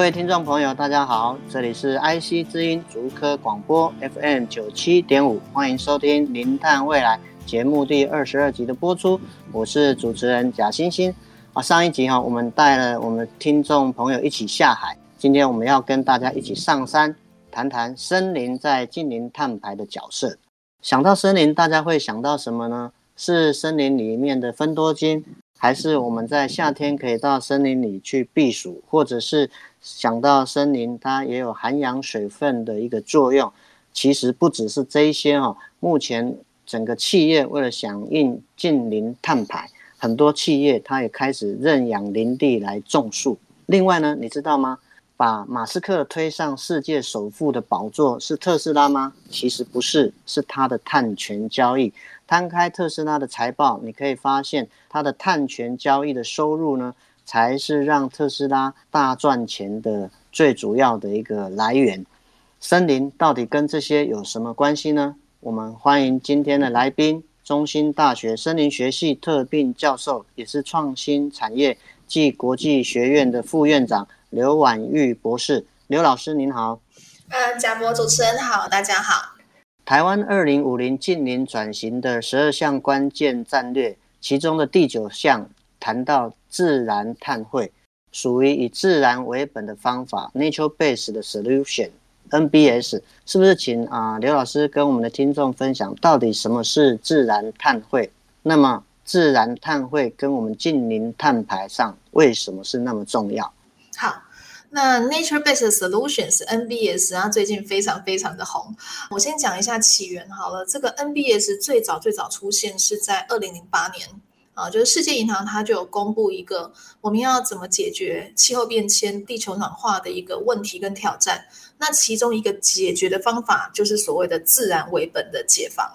各位听众朋友，大家好，这里是 IC 之音竹科广播 FM 九七点五，欢迎收听《零碳未来》节目第二十二集的播出，我是主持人贾欣欣啊。上一集哈，我们带了我们听众朋友一起下海，今天我们要跟大家一起上山，谈谈森林在近邻碳排的角色。想到森林，大家会想到什么呢？是森林里面的分多精，还是我们在夏天可以到森林里去避暑，或者是？想到森林，它也有涵养水分的一个作用。其实不只是这一些哈，目前整个企业为了响应近零碳排，很多企业它也开始认养林地来种树。另外呢，你知道吗？把马斯克推上世界首富的宝座是特斯拉吗？其实不是，是他的碳权交易。摊开特斯拉的财报，你可以发现它的碳权交易的收入呢，才是让特斯拉大赚钱的最主要的一个来源。森林到底跟这些有什么关系呢？我们欢迎今天的来宾，中兴大学森林学系特聘教授，也是创新产业暨国际学院的副院长刘婉玉博士。刘老师您好。呃，贾博主持人好，大家好。台湾二零五零近零转型的十二项关键战略，其中的第九项谈到。自然碳汇属于以自然为本的方法，nature-based 的 solution，NBS 是不是请？请啊刘老师跟我们的听众分享，到底什么是自然碳汇？那么自然碳汇跟我们净零碳排上为什么是那么重要？好，那 nature-based solutions NBS 啊，最近非常非常的红。我先讲一下起源好了，这个 NBS 最早最早出现是在二零零八年。啊，就是世界银行它就有公布一个我们要怎么解决气候变迁、地球暖化的一个问题跟挑战。那其中一个解决的方法就是所谓的自然为本的解放。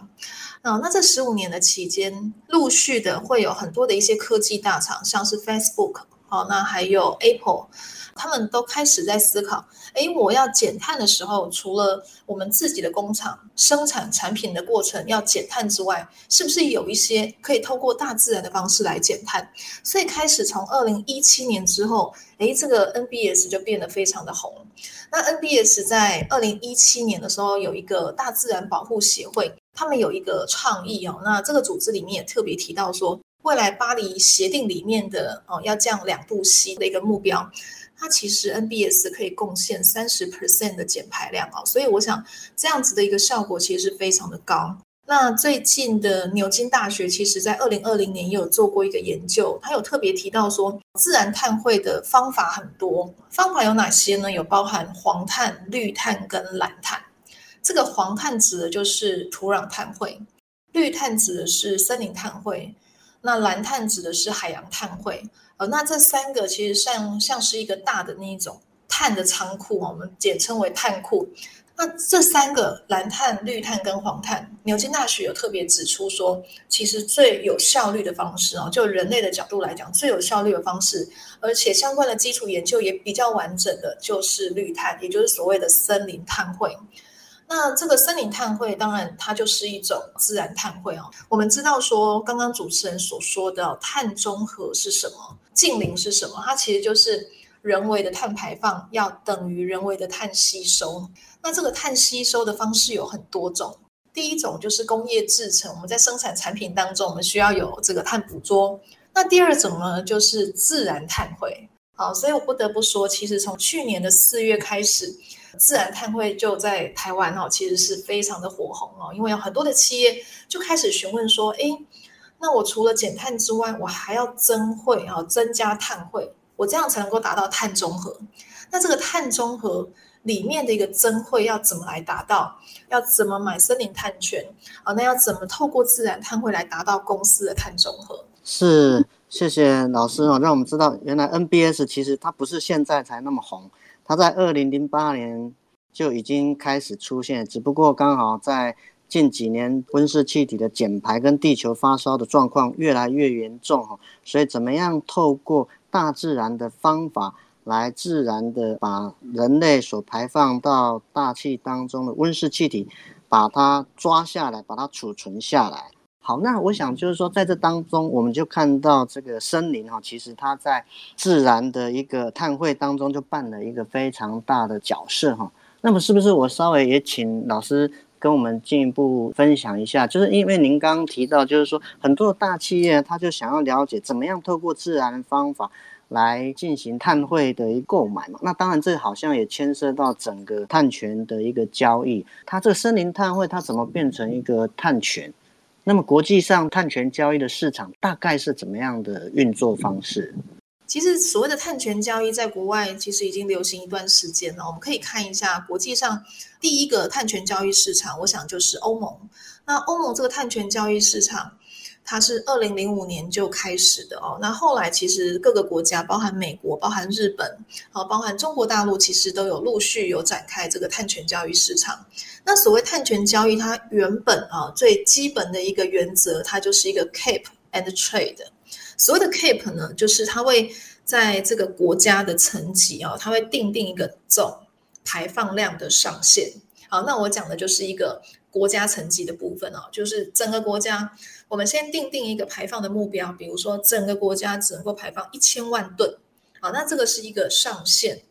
啊，那这十五年的期间，陆续的会有很多的一些科技大厂，像是 Facebook，好，那还有 Apple。他们都开始在思考：诶，我要减碳的时候，除了我们自己的工厂生产产品的过程要减碳之外，是不是有一些可以透过大自然的方式来减碳？所以开始从二零一七年之后，诶，这个 NBS 就变得非常的红。那 NBS 在二零一七年的时候有一个大自然保护协会，他们有一个倡议哦。那这个组织里面也特别提到说，未来巴黎协定里面的哦要降两度 C 的一个目标。它其实 NBS 可以贡献三十 percent 的减排量哦，所以我想这样子的一个效果其实是非常的高。那最近的牛津大学其实在二零二零年也有做过一个研究，它有特别提到说，自然碳汇的方法很多，方法有哪些呢？有包含黄碳、绿碳跟蓝碳。这个黄碳指的就是土壤碳汇，绿碳指的是森林碳汇，那蓝碳指的是海洋碳汇。呃，那这三个其实像像是一个大的那一种碳的仓库，我们简称为碳库。那这三个蓝碳、绿碳跟黄碳，牛津大学有特别指出说，其实最有效率的方式哦，就人类的角度来讲，最有效率的方式，而且相关的基础研究也比较完整的，就是绿碳，也就是所谓的森林碳汇。那这个森林碳汇，当然它就是一种自然碳汇哦。我们知道说，刚刚主持人所说的碳中和是什么？近零是什么？它其实就是人为的碳排放要等于人为的碳吸收。那这个碳吸收的方式有很多种。第一种就是工业制成，我们在生产产品当中，我们需要有这个碳捕捉。那第二种呢，就是自然碳汇。好，所以我不得不说，其实从去年的四月开始。自然碳汇就在台湾哦，其实是非常的火红哦，因为有很多的企业就开始询问说，诶，那我除了减碳之外，我还要增汇啊，增加碳汇，我这样才能够达到碳中和。那这个碳中和里面的一个增汇要怎么来达到？要怎么买森林碳权啊？那要怎么透过自然碳汇来达到公司的碳中和？是。谢谢老师哦，让我们知道原来 NBS 其实它不是现在才那么红，它在二零零八年就已经开始出现，只不过刚好在近几年温室气体的减排跟地球发烧的状况越来越严重哈，所以怎么样透过大自然的方法来自然的把人类所排放到大气当中的温室气体，把它抓下来，把它储存下来。好，那我想就是说，在这当中，我们就看到这个森林哈，其实它在自然的一个碳汇当中就扮了一个非常大的角色哈。那么，是不是我稍微也请老师跟我们进一步分享一下？就是因为您刚刚提到，就是说很多大企业，他就想要了解怎么样透过自然方法来进行碳汇的一购买嘛。那当然，这好像也牵涉到整个碳权的一个交易。它这个森林碳汇，它怎么变成一个碳权？那么国际上碳权交易的市场大概是怎么样的运作方式？其实所谓的碳权交易在国外其实已经流行一段时间了。我们可以看一下国际上第一个碳权交易市场，我想就是欧盟。那欧盟这个碳权交易市场，它是二零零五年就开始的哦。那后来其实各个国家，包含美国、包含日本、啊，包含中国大陆，其实都有陆续有展开这个碳权交易市场。那所谓碳权交易，它原本啊最基本的一个原则，它就是一个 cap and trade。所谓的 cap 呢，就是它会在这个国家的层级啊，它会定定一个总排放量的上限。好，那我讲的就是一个国家层级的部分啊，就是整个国家，我们先定定一个排放的目标，比如说整个国家只能够排放一千万吨。好，那这个是一个上限。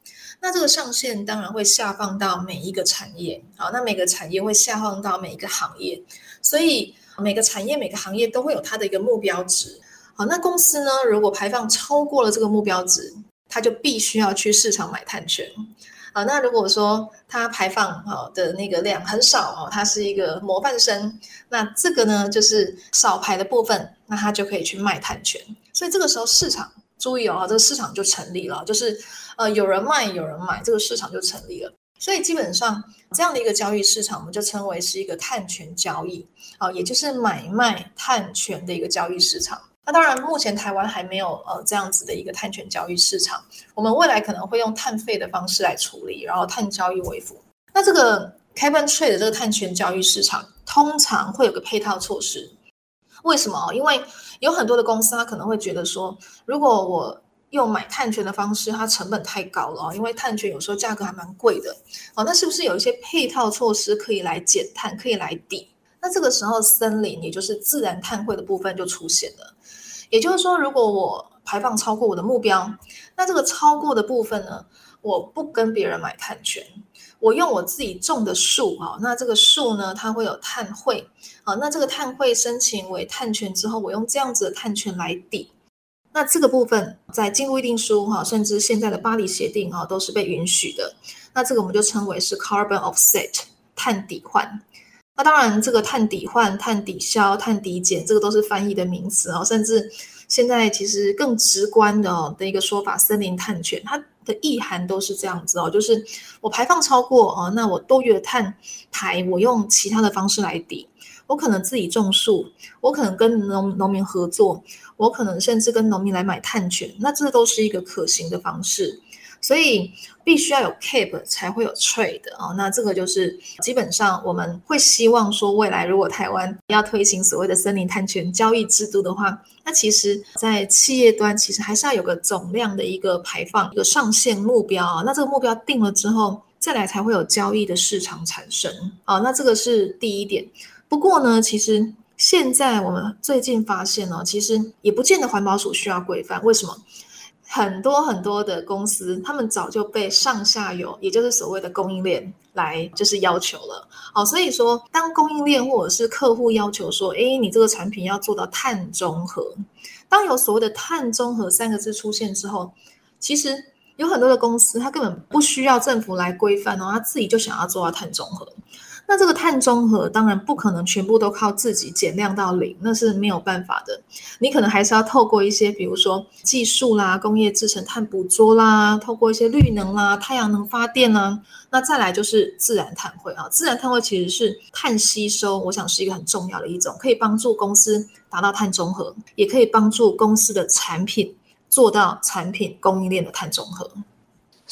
那这个上限当然会下放到每一个产业，好，那每个产业会下放到每一个行业，所以每个产业每个行业都会有它的一个目标值，好，那公司呢，如果排放超过了这个目标值，它就必须要去市场买碳权，啊，那如果说它排放好的那个量很少哦，它是一个模范生，那这个呢就是少排的部分，那它就可以去卖碳权，所以这个时候市场。注意哦，这个市场就成立了，就是呃有人卖有人买，这个市场就成立了。所以基本上这样的一个交易市场，我们就称为是一个碳权交易，啊，也就是买卖碳权的一个交易市场。那当然，目前台湾还没有呃这样子的一个碳权交易市场，我们未来可能会用碳费的方式来处理，然后碳交易为辅。那这个 carbon trade 的这个碳权交易市场，通常会有个配套措施。为什么？因为有很多的公司，他可能会觉得说，如果我用买碳权的方式，它成本太高了哦，因为碳权有时候价格还蛮贵的哦。那是不是有一些配套措施可以来减碳，可以来抵？那这个时候，森林也就是自然碳汇的部分就出现了。也就是说，如果我排放超过我的目标，那这个超过的部分呢，我不跟别人买碳权。我用我自己种的树啊，那这个树呢，它会有碳汇啊，那这个碳汇申请为碳权之后，我用这样子的碳权来抵，那这个部分在进入议定书哈，甚至现在的巴黎协定哈，都是被允许的。那这个我们就称为是 carbon offset 碳抵换。那当然，这个碳抵换、碳抵消、碳抵减，这个都是翻译的名词哦，甚至现在其实更直观的哦的一个说法，森林碳权它。的意涵都是这样子哦，就是我排放超过哦，那我多余的碳排，我用其他的方式来抵。我可能自己种树，我可能跟农农民合作，我可能甚至跟农民来买碳权，那这都是一个可行的方式。所以必须要有 cap 才会有 trade 哦，那这个就是基本上我们会希望说，未来如果台湾要推行所谓的森林碳权交易制度的话，那其实在企业端其实还是要有个总量的一个排放一个上限目标啊。那这个目标定了之后，再来才会有交易的市场产生啊。那这个是第一点。不过呢，其实现在我们最近发现呢，其实也不见得环保署需要规范，为什么？很多很多的公司，他们早就被上下游，也就是所谓的供应链来就是要求了。好，所以说，当供应链或者是客户要求说，诶，你这个产品要做到碳中和，当有所谓的碳中和三个字出现之后，其实有很多的公司，它根本不需要政府来规范哦，他自己就想要做到碳中和。那这个碳中和当然不可能全部都靠自己减量到零，那是没有办法的。你可能还是要透过一些，比如说技术啦、工业制程碳捕捉啦，透过一些绿能啦、太阳能发电啦。那再来就是自然碳汇啊，自然碳汇其实是碳吸收，我想是一个很重要的一种，可以帮助公司达到碳中和，也可以帮助公司的产品做到产品供应链的碳中和。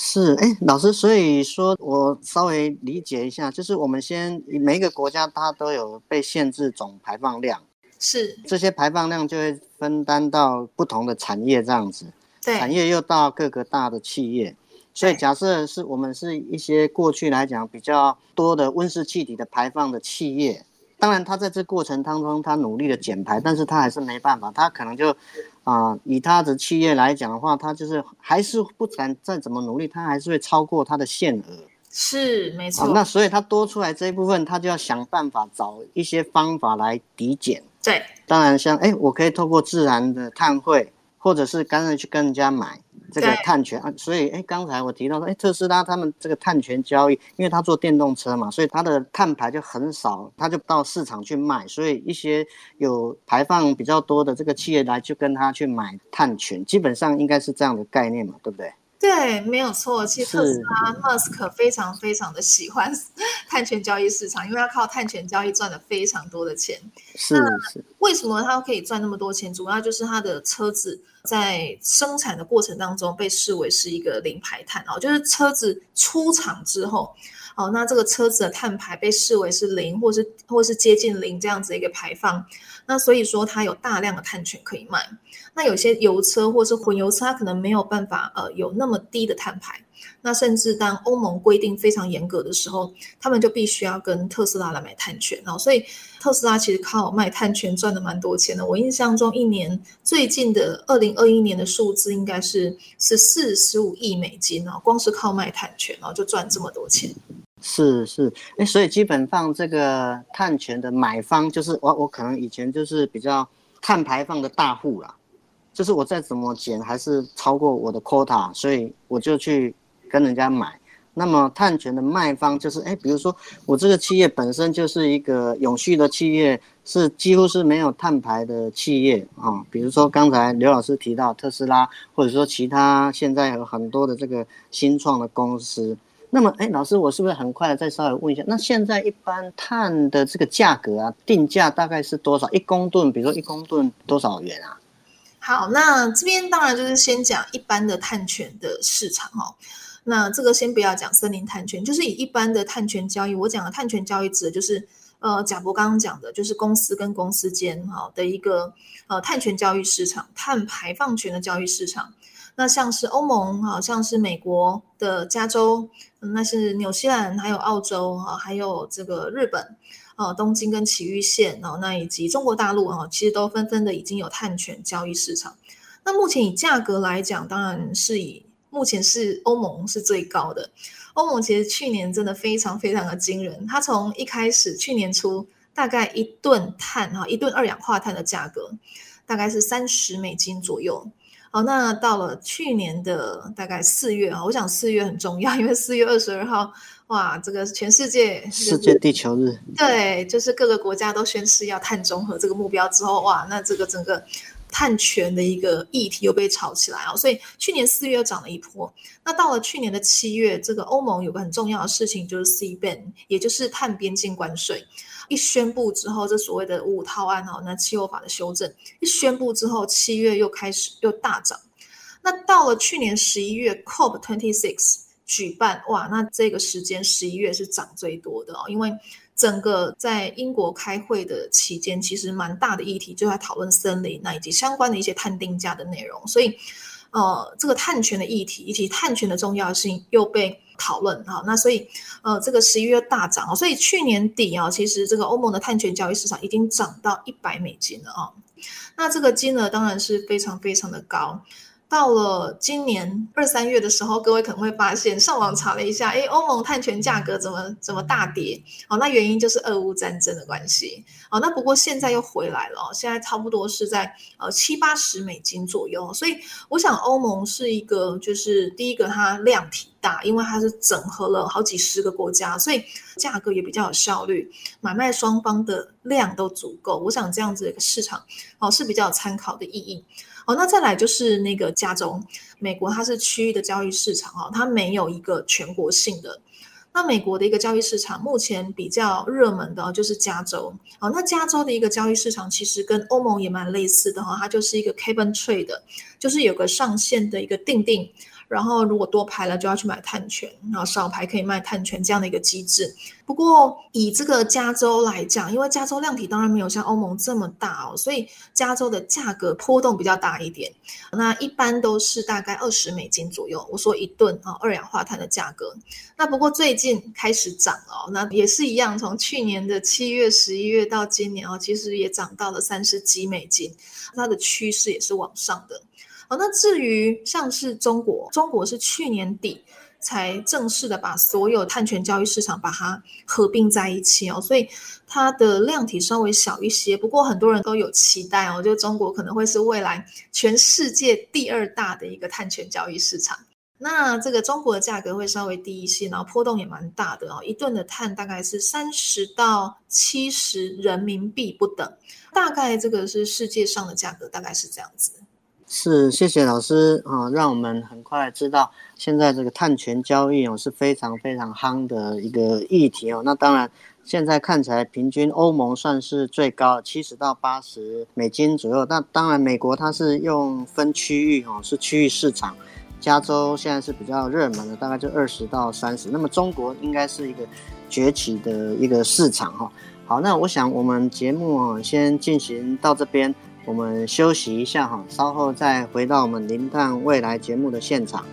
是，哎，老师，所以说我稍微理解一下，就是我们先每一个国家它都有被限制总排放量，是这些排放量就会分担到不同的产业这样子，对，产业又到各个大的企业，所以假设是我们是一些过去来讲比较多的温室气体的排放的企业，当然它在这过程当中它努力的减排，但是它还是没办法，它可能就。啊、呃，以他的企业来讲的话，他就是还是不管再怎么努力，他还是会超过他的限额。是，没错。哦、那所以他多出来这一部分，他就要想办法找一些方法来抵减。对，当然像哎，我可以透过自然的碳汇，或者是干脆去跟人家买。这个碳权啊，所以哎，刚才我提到说，哎，特斯拉他们这个碳权交易，因为他做电动车嘛，所以他的碳排就很少，他就到市场去卖，所以一些有排放比较多的这个企业来就跟他去买碳权，基本上应该是这样的概念嘛，对不对？对，没有错。其实特斯拉 Musk 非常非常的喜欢 碳权交易市场，因为他靠碳权交易赚了非常多的钱。是是。为什么他可以赚那么多钱？主要就是他的车子在生产的过程当中被视为是一个零排碳哦，就是车子出厂之后，哦，那这个车子的碳排被视为是零，或是或是接近零这样子一个排放。那所以说，它有大量的碳权可以卖。那有些油车或是混油车，它可能没有办法呃有那么低的碳排。那甚至当欧盟规定非常严格的时候，他们就必须要跟特斯拉来买碳权哦。所以特斯拉其实靠卖碳权赚了蛮多钱的。我印象中，一年最近的二零二一年的数字应该是十四十五亿美金哦，光是靠卖碳权哦就赚这么多钱。是是，哎，所以基本上这个碳权的买方就是我，我可能以前就是比较碳排放的大户啦，就是我再怎么减还是超过我的 quota，所以我就去跟人家买。那么碳权的卖方就是，哎，比如说我这个企业本身就是一个永续的企业，是几乎是没有碳排的企业啊。比如说刚才刘老师提到特斯拉，或者说其他现在有很多的这个新创的公司。那么，哎，老师，我是不是很快的再稍微问一下？那现在一般碳的这个价格啊，定价大概是多少？一公吨，比如说一公吨多少元啊？好，那这边当然就是先讲一般的碳权的市场哦。那这个先不要讲森林碳权，就是以一般的碳权交易。我讲的碳权交易指的就是，呃，贾博刚刚讲的，就是公司跟公司间哈的一个呃碳权交易市场，碳排放权的交易市场。那像是欧盟，好像是美国的加州，那是纽西兰，还有澳洲啊，还有这个日本，啊，东京跟埼玉县，那以及中国大陆啊，其实都纷纷的已经有碳权交易市场。那目前以价格来讲，当然是以目前是欧盟是最高的。欧盟其实去年真的非常非常的惊人，它从一开始去年初大概一吨碳哈，一吨二氧化碳的价格大概是三十美金左右。好，那到了去年的大概四月啊，我想四月很重要，因为四月二十二号，哇，这个全世界、就是、世界地球日，对，就是各个国家都宣誓要碳中和这个目标之后，哇，那这个整个碳权的一个议题又被炒起来啊，所以去年四月又涨了一波。那到了去年的七月，这个欧盟有个很重要的事情就是 C ban，也就是碳边境关税。一宣布之后，这所谓的五套案哦，那气候法的修正一宣布之后，七月又开始又大涨。那到了去年十一月，COP twenty six 举办，哇，那这个时间十一月是涨最多的哦，因为整个在英国开会的期间，其实蛮大的议题就在讨论森林，那以及相关的一些碳定价的内容，所以呃，这个碳权的议题以及碳权的重要性又被。讨论哈，那所以呃，这个十一月大涨啊，所以去年底啊，其实这个欧盟的碳权交易市场已经涨到一百美金了啊，那这个金额当然是非常非常的高。到了今年二三月的时候，各位可能会发现，上网查了一下，诶，欧盟碳权价格怎么怎么大跌？哦，那原因就是俄乌战争的关系。哦，那不过现在又回来了，现在差不多是在呃七八十美金左右。所以我想欧盟是一个，就是第一个它量体。大，因为它是整合了好几十个国家，所以价格也比较有效率，买卖双方的量都足够。我想这样子的一个市场哦是比较有参考的意义。哦，那再来就是那个加州，美国它是区域的交易市场哦，它没有一个全国性的。那美国的一个交易市场目前比较热门的就是加州。好，那加州的一个交易市场其实跟欧盟也蛮类似的哈，它就是一个 cap and trade 的，就是有个上限的一个定定。然后，如果多排了就要去买碳权，然后少排可以卖碳权这样的一个机制。不过，以这个加州来讲，因为加州量体当然没有像欧盟这么大哦，所以加州的价格波动比较大一点。那一般都是大概二十美金左右。我说一吨啊，二氧化碳的价格。那不过最近开始涨了，那也是一样，从去年的七月、十一月到今年哦，其实也涨到了三十几美金，它的趋势也是往上的。那至于像是中国，中国是去年底才正式的把所有碳权交易市场把它合并在一起哦，所以它的量体稍微小一些。不过很多人都有期待哦，就中国可能会是未来全世界第二大的一个碳权交易市场。那这个中国的价格会稍微低一些，然后波动也蛮大的哦，一吨的碳大概是三十到七十人民币不等，大概这个是世界上的价格，大概是这样子。是，谢谢老师啊，让我们很快知道现在这个碳权交易哦是非常非常夯的一个议题哦。那当然，现在看起来平均欧盟算是最高，七十到八十美金左右。那当然，美国它是用分区域哦，是区域市场。加州现在是比较热门的，大概就二十到三十。那么中国应该是一个崛起的一个市场哈。好，那我想我们节目先进行到这边。我们休息一下哈，稍后再回到我们《零碳未来》节目的现场。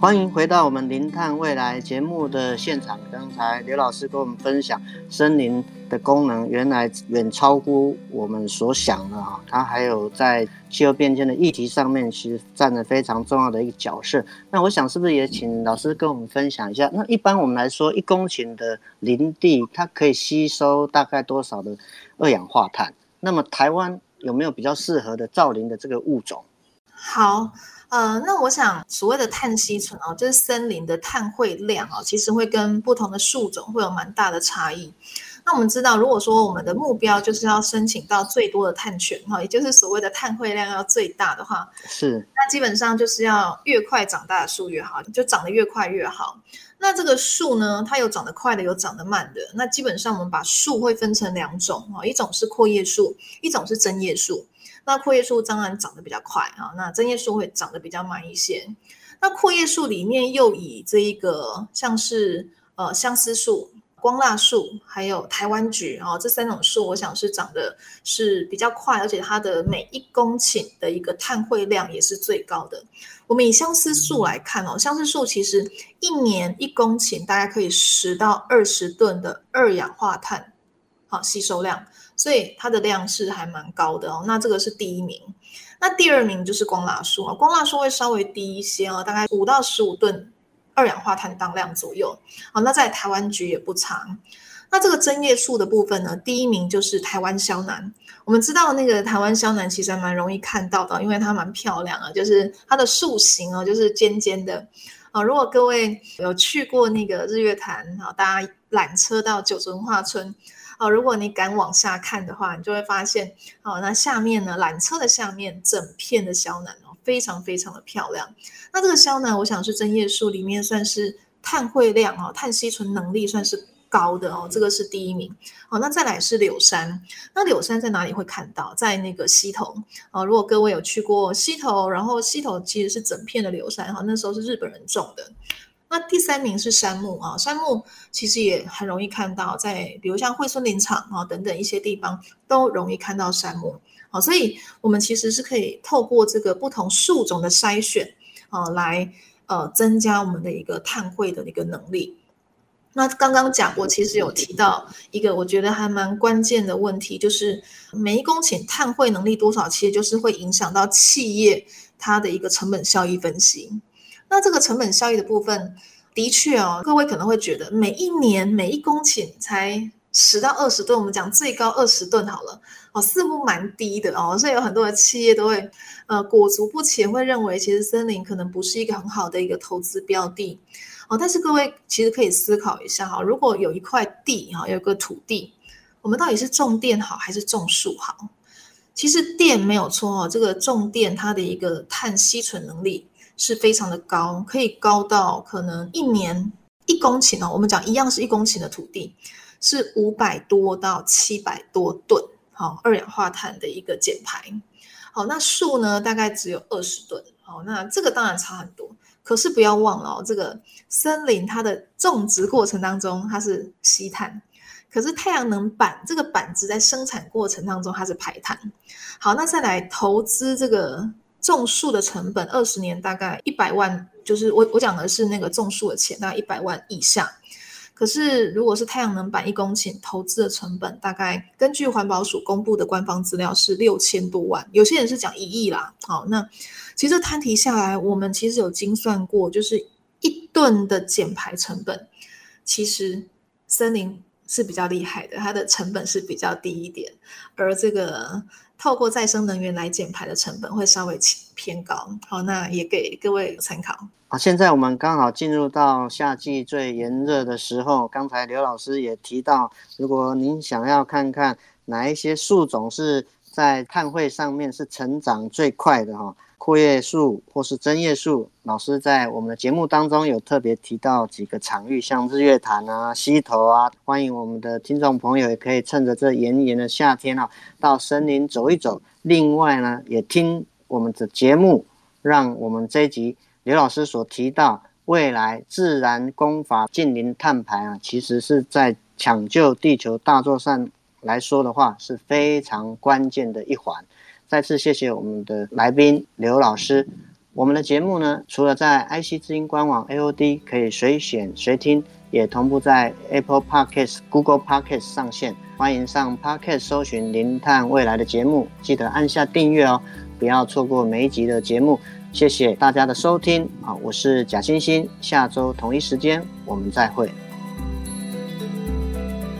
欢迎回到我们《零碳未来》节目的现场。刚才刘老师跟我们分享，森林的功能原来远超乎我们所想的啊！它还有在气候变迁的议题上面，其实占了非常重要的一个角色。那我想，是不是也请老师跟我们分享一下？那一般我们来说，一公顷的林地，它可以吸收大概多少的二氧化碳？那么台湾有没有比较适合的造林的这个物种？好。呃，那我想所谓的碳吸存哦，就是森林的碳汇量哦，其实会跟不同的树种会有蛮大的差异。那我们知道，如果说我们的目标就是要申请到最多的碳权哈，也就是所谓的碳汇量要最大的话，是，那基本上就是要越快长大的树越好，就长得越快越好。那这个树呢，它有长得快的，有长得慢的。那基本上我们把树会分成两种哈，一种是阔叶树，一种是针叶树。那阔叶树当然长得比较快啊，那针叶树会长得比较慢一些。那阔叶树里面又以这一个像是呃相思树、光蜡树，还有台湾橘啊这三种树，我想是长得是比较快，而且它的每一公顷的一个碳汇量也是最高的。我们以相思树来看哦，相思树其实一年一公顷大概可以十到二十吨的二氧化碳好吸收量。所以它的量是还蛮高的哦，那这个是第一名。那第二名就是光蜡树啊，光蜡树会稍微低一些哦，大概五到十五吨二氧化碳当量左右。好，那在台湾局也不差。那这个针叶树的部分呢，第一名就是台湾肖楠。我们知道那个台湾肖楠其实还蛮容易看到的，因为它蛮漂亮啊，就是它的树形哦，就是尖尖的啊。如果各位有去过那个日月潭啊，大家缆车到九族文化村。好，如果你敢往下看的话，你就会发现，好，那下面呢，缆车的下面整片的肖楠哦，非常非常的漂亮。那这个肖楠，我想是针叶树里面算是碳汇量哦，碳吸存能力算是高的哦，这个是第一名。好，那再来是柳杉，那柳杉在哪里会看到？在那个溪头啊，如果各位有去过溪头，然后溪头其实是整片的柳杉哈，那时候是日本人种的。那第三名是杉木啊，杉木其实也很容易看到，在比如像惠蓀林场啊等等一些地方都容易看到杉木好，所以我们其实是可以透过这个不同树种的筛选啊，来呃增加我们的一个碳汇的一个能力。那刚刚讲过，其实有提到一个我觉得还蛮关键的问题，就是每一公顷碳汇能力多少，其实就是会影响到企业它的一个成本效益分析。那这个成本效益的部分，的确哦，各位可能会觉得每一年每一公顷才十到二十吨，我们讲最高二十吨好了，哦，似乎蛮低的哦，所以有很多的企业都会呃裹足不前，会认为其实森林可能不是一个很好的一个投资标的哦。但是各位其实可以思考一下哈，如果有一块地哈，有个土地，我们到底是种电好还是种树好？其实电没有错哦，这个种电它的一个碳吸存能力是非常的高，可以高到可能一年一公顷哦。我们讲一样是一公顷的土地。是五百多到七百多吨，好，二氧化碳的一个减排，好，那树呢，大概只有二十吨，好，那这个当然差很多，可是不要忘了哦，这个森林它的种植过程当中它是吸碳，可是太阳能板这个板子在生产过程当中它是排碳，好，那再来投资这个种树的成本，二十年大概一百万，就是我我讲的是那个种树的钱，大概一百万以下。可是，如果是太阳能板一公顷投资的成本，大概根据环保署公布的官方资料是六千多万，有些人是讲一亿啦。好，那其实摊提下来，我们其实有精算过，就是一吨的减排成本，其实森林是比较厉害的，它的成本是比较低一点，而这个透过再生能源来减排的成本会稍微偏高。好，那也给各位参考。啊，现在我们刚好进入到夏季最炎热的时候。刚才刘老师也提到，如果您想要看看哪一些树种是在碳汇上面是成长最快的哈，阔叶树或是针叶树，老师在我们的节目当中有特别提到几个场域，像日月潭啊、溪头啊，欢迎我们的听众朋友也可以趁着这炎炎的夏天啊，到森林走一走。另外呢，也听我们的节目，让我们这一集。刘老师所提到，未来自然功法净零碳排啊，其实是在抢救地球大作战来说的话，是非常关键的一环。再次谢谢我们的来宾刘老师。我们的节目呢，除了在 IC 之音官网 AOD 可以随选随听，也同步在 Apple Podcast、Google Podcast 上线。欢迎上 Podcast 搜寻零碳未来的节目，记得按下订阅哦，不要错过每一集的节目。谢谢大家的收听啊！我是贾欣欣，下周同一时间我们再会。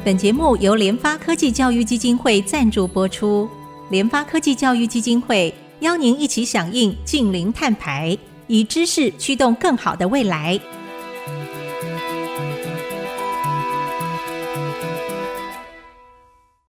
本节目由联发科技教育基金会赞助播出。联发科技教育基金会邀您一起响应近零碳排，以知识驱动更好的未来。